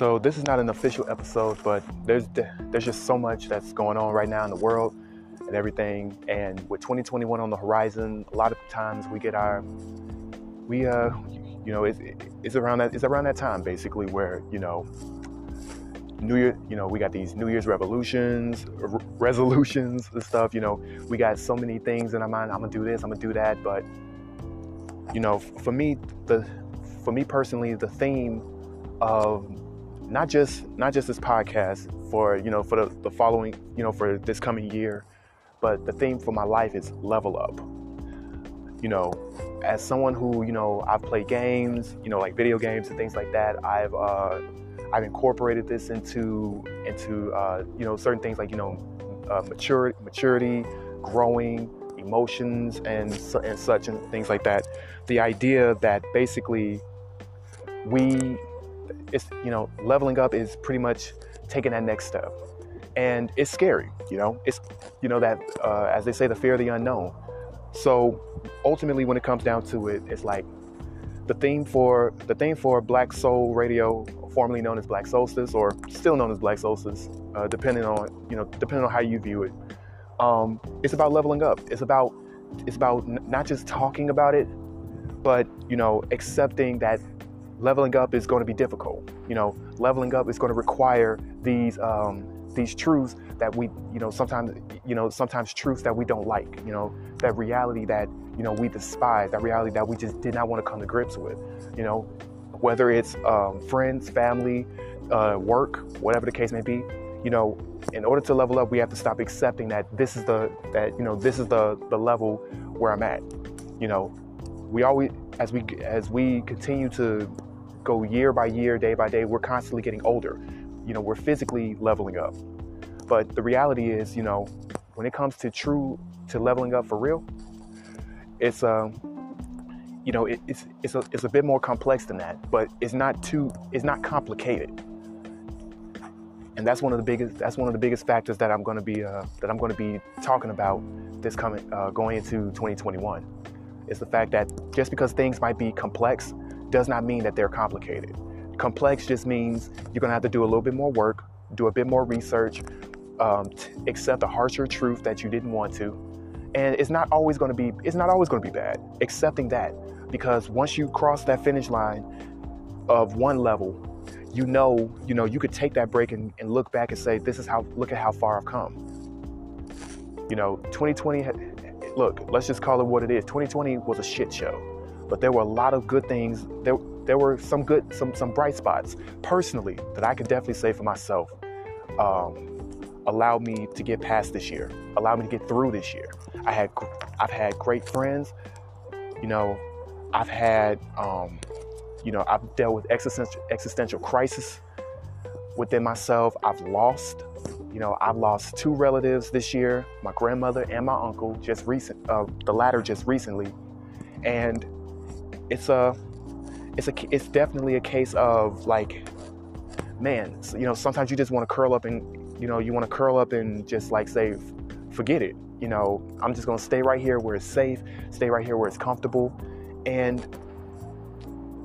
So this is not an official episode, but there's there's just so much that's going on right now in the world and everything. And with 2021 on the horizon, a lot of times we get our we uh you know it's it's around that it's around that time basically where you know New Year, you know, we got these New Year's revolutions, resolutions and stuff. You know, we got so many things in our mind. I'm gonna do this. I'm gonna do that. But you know, for me, the for me personally, the theme of not just not just this podcast for you know for the, the following you know for this coming year, but the theme for my life is level up. You know, as someone who you know I've played games, you know, like video games and things like that. I've uh, I've incorporated this into into uh, you know certain things like you know uh, maturity, maturity, growing, emotions, and and such and things like that. The idea that basically we it's you know leveling up is pretty much taking that next step, and it's scary. You know, it's you know that uh, as they say, the fear of the unknown. So ultimately, when it comes down to it, it's like the theme for the theme for Black Soul Radio formerly known as Black Solstice, or still known as Black Solstice, uh, depending on you know depending on how you view it. Um, it's about leveling up. It's about it's about n- not just talking about it, but you know accepting that leveling up is going to be difficult. You know, leveling up is going to require these um, these truths that we you know sometimes you know sometimes truths that we don't like. You know, that reality that you know we despise, that reality that we just did not want to come to grips with. You know, whether it's um, friends, family, uh, work, whatever the case may be. You know, in order to level up, we have to stop accepting that this is the that you know this is the the level where I'm at. You know, we always as we as we continue to go year by year, day by day, we're constantly getting older. You know, we're physically leveling up. But the reality is, you know, when it comes to true to leveling up for real, it's um you know, it, it's it's a, it's a bit more complex than that, but it's not too it's not complicated. And that's one of the biggest that's one of the biggest factors that I'm going to be uh, that I'm going to be talking about this coming uh, going into 2021. Is the fact that just because things might be complex does not mean that they're complicated. Complex just means you're to have to do a little bit more work, do a bit more research, um, accept a harsher truth that you didn't want to, and it's not always going to be it's not always going to be bad accepting that. Because once you cross that finish line of one level you know you know you could take that break and, and look back and say this is how look at how far i've come. You know 2020 look let's just call it what it is. 2020 was a shit show but there were a lot of good things. There there were some good some some bright spots. Personally that i could definitely say for myself um, allowed me to get past this year allowed me to get through this year. I had i've had great friends you know I've had, um, you know, I've dealt with existential, existential crisis within myself. I've lost, you know, I've lost two relatives this year, my grandmother and my uncle, just recent, uh, the latter just recently, and it's a, it's a, it's definitely a case of like, man, you know, sometimes you just want to curl up and, you know, you want to curl up and just like say, forget it. You know, I'm just gonna stay right here where it's safe, stay right here where it's comfortable and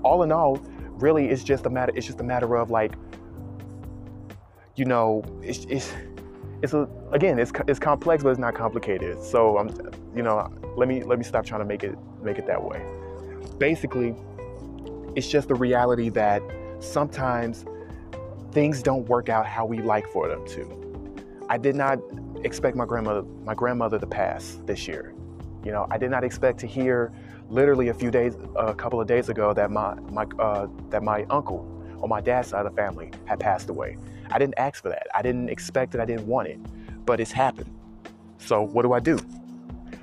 all in all, really, it's just a matter. It's just a matter of like, you know, it's it's it's a, again, it's it's complex, but it's not complicated. So I'm, you know, let me let me stop trying to make it make it that way. Basically, it's just the reality that sometimes things don't work out how we like for them to. I did not expect my grandmother my grandmother to pass this year. You know, I did not expect to hear literally a few days, a couple of days ago, that my my uh, that my uncle on my dad's side of the family had passed away. I didn't ask for that. I didn't expect it. I didn't want it, but it's happened. So what do I do?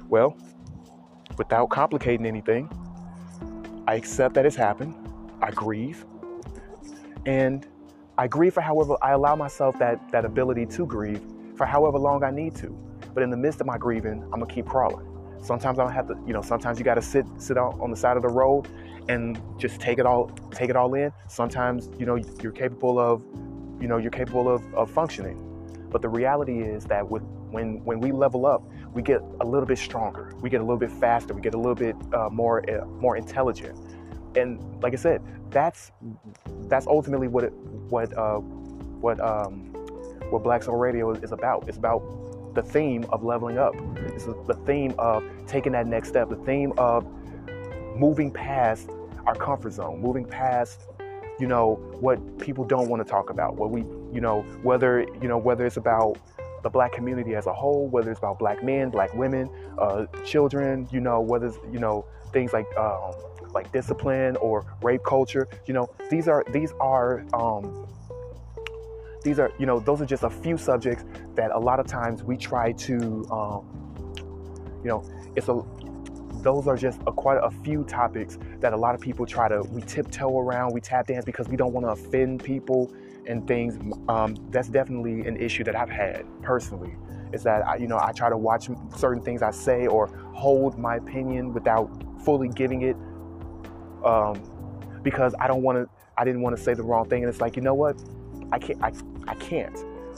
Well, without complicating anything, I accept that it's happened. I grieve, and I grieve for however I allow myself that that ability to grieve for however long I need to. But in the midst of my grieving, I'm gonna keep crawling. Sometimes I don't have to, you know, sometimes you got to sit sit out on the side of the road and just take it all take it all in. Sometimes, you know, you're capable of, you know, you're capable of, of functioning. But the reality is that with, when when we level up, we get a little bit stronger. We get a little bit faster. We get a little bit uh, more uh, more intelligent. And like I said, that's that's ultimately what it what uh, what um, what Black Soul Radio is about. It's about the theme of leveling up. It's the theme of taking that next step. The theme of moving past our comfort zone, moving past you know what people don't want to talk about. What we you know whether you know whether it's about the black community as a whole, whether it's about black men, black women, uh, children, you know, whether it's, you know, things like um, like discipline or rape culture, you know, these are these are um, these are you know those are just a few subjects that a lot of times we try to um, you know it's a those are just a, quite a few topics that a lot of people try to we tiptoe around we tap dance because we don't want to offend people and things. Um, that's definitely an issue that I've had personally. Is that I, you know I try to watch certain things I say or hold my opinion without fully giving it, um, because I don't want to. I didn't want to say the wrong thing, and it's like you know what, I can't. I, I can't.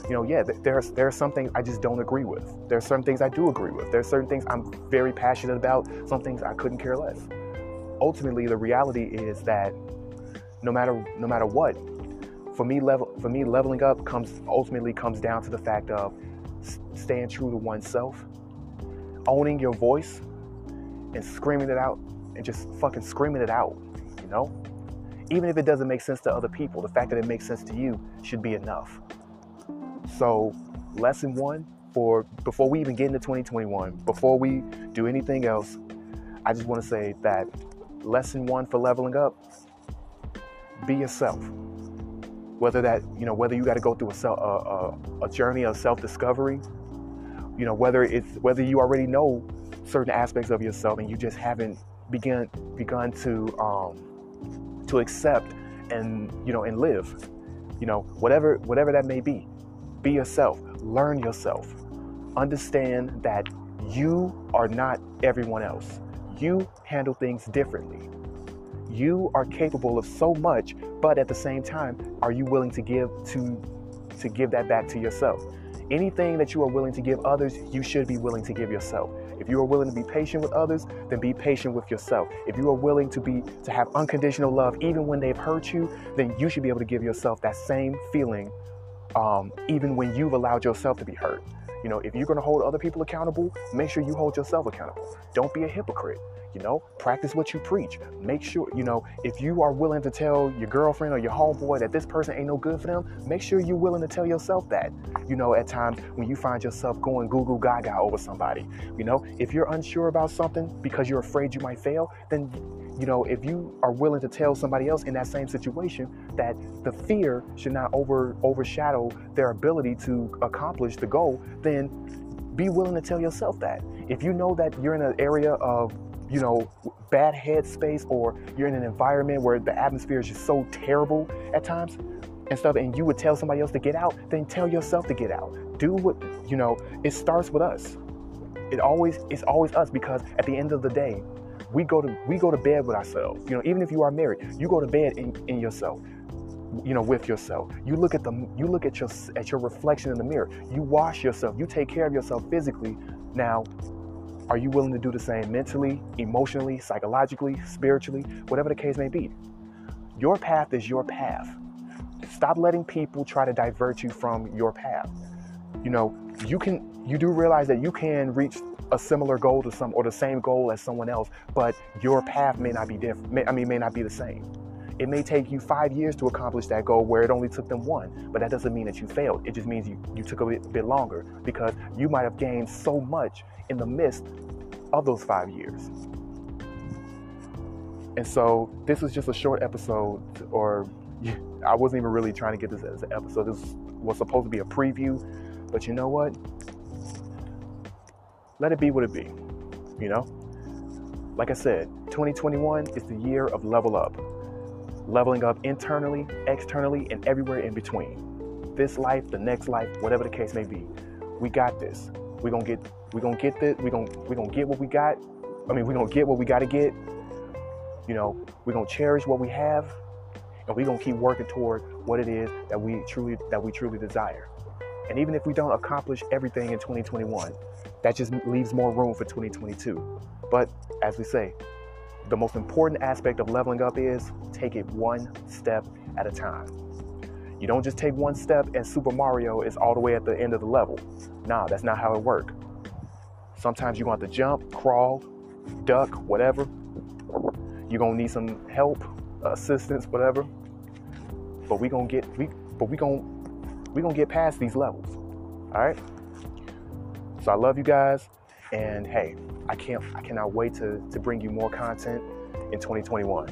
You know, yeah, there's there are some things I just don't agree with. There are certain things I do agree with. There are certain things I'm very passionate about. Some things I couldn't care less. Ultimately, the reality is that no matter no matter what, for me level for me leveling up comes ultimately comes down to the fact of staying true to oneself owning your voice and screaming it out and just fucking screaming it out you know? Even if it doesn't make sense to other people the fact that it makes sense to you should be enough. So lesson one for before we even get into 2021 before we do anything else i just want to say that lesson one for leveling up be yourself whether that you know whether you got to go through a, a, a journey of self-discovery you know whether it's whether you already know certain aspects of yourself and you just haven't begun begun to um, to accept and you know and live you know whatever whatever that may be. Be yourself. Learn yourself. Understand that you are not everyone else. You handle things differently you are capable of so much, but at the same time, are you willing to give to to give that back to yourself? Anything that you are willing to give others, you should be willing to give yourself. If you are willing to be patient with others, then be patient with yourself. If you are willing to be to have unconditional love even when they've hurt you, then you should be able to give yourself that same feeling um, even when you've allowed yourself to be hurt. You know, if you're going to hold other people accountable, make sure you hold yourself accountable. Don't be a hypocrite. You know, practice what you preach. Make sure, you know, if you are willing to tell your girlfriend or your homeboy that this person ain't no good for them, make sure you're willing to tell yourself that. You know, at times when you find yourself going goo goo gaga over somebody, you know, if you're unsure about something because you're afraid you might fail, then you know, if you are willing to tell somebody else in that same situation that the fear should not over overshadow their ability to accomplish the goal, then be willing to tell yourself that. If you know that you're in an area of you know, bad headspace or you're in an environment where the atmosphere is just so terrible at times and stuff, and you would tell somebody else to get out, then tell yourself to get out. Do what, you know, it starts with us. It always, it's always us because at the end of the day, we go to we go to bed with ourselves. You know, even if you are married, you go to bed in, in yourself you know with yourself you look at the you look at your at your reflection in the mirror you wash yourself you take care of yourself physically now are you willing to do the same mentally, emotionally, psychologically, spiritually, whatever the case may be? Your path is your path. Stop letting people try to divert you from your path. You know, you can you do realize that you can reach a similar goal to some or the same goal as someone else, but your path may not be different. I mean, may not be the same. It may take you five years to accomplish that goal where it only took them one, but that doesn't mean that you failed. It just means you, you took a bit, bit longer because you might have gained so much in the midst of those five years. And so this was just a short episode, or I wasn't even really trying to get this as an episode. This was supposed to be a preview, but you know what? Let it be what it be. You know? Like I said, 2021 is the year of level up. Leveling up internally, externally, and everywhere in between. This life, the next life, whatever the case may be. We got this. We're gonna get we're gonna get this, we're gonna we're gonna get what we got. I mean, we're gonna get what we gotta get. You know, we're gonna cherish what we have, and we're gonna keep working toward what it is that we truly that we truly desire. And even if we don't accomplish everything in 2021, that just leaves more room for 2022. But as we say, the most important aspect of leveling up is take it one step at a time. You don't just take one step and Super Mario is all the way at the end of the level. Nah, that's not how it works. Sometimes you're to have to jump, crawl, duck, whatever. You're to need some help, assistance, whatever. But we to get we but we to we to get past these levels. All right? So I love you guys and hey, I can't I cannot wait to to bring you more content in 2021.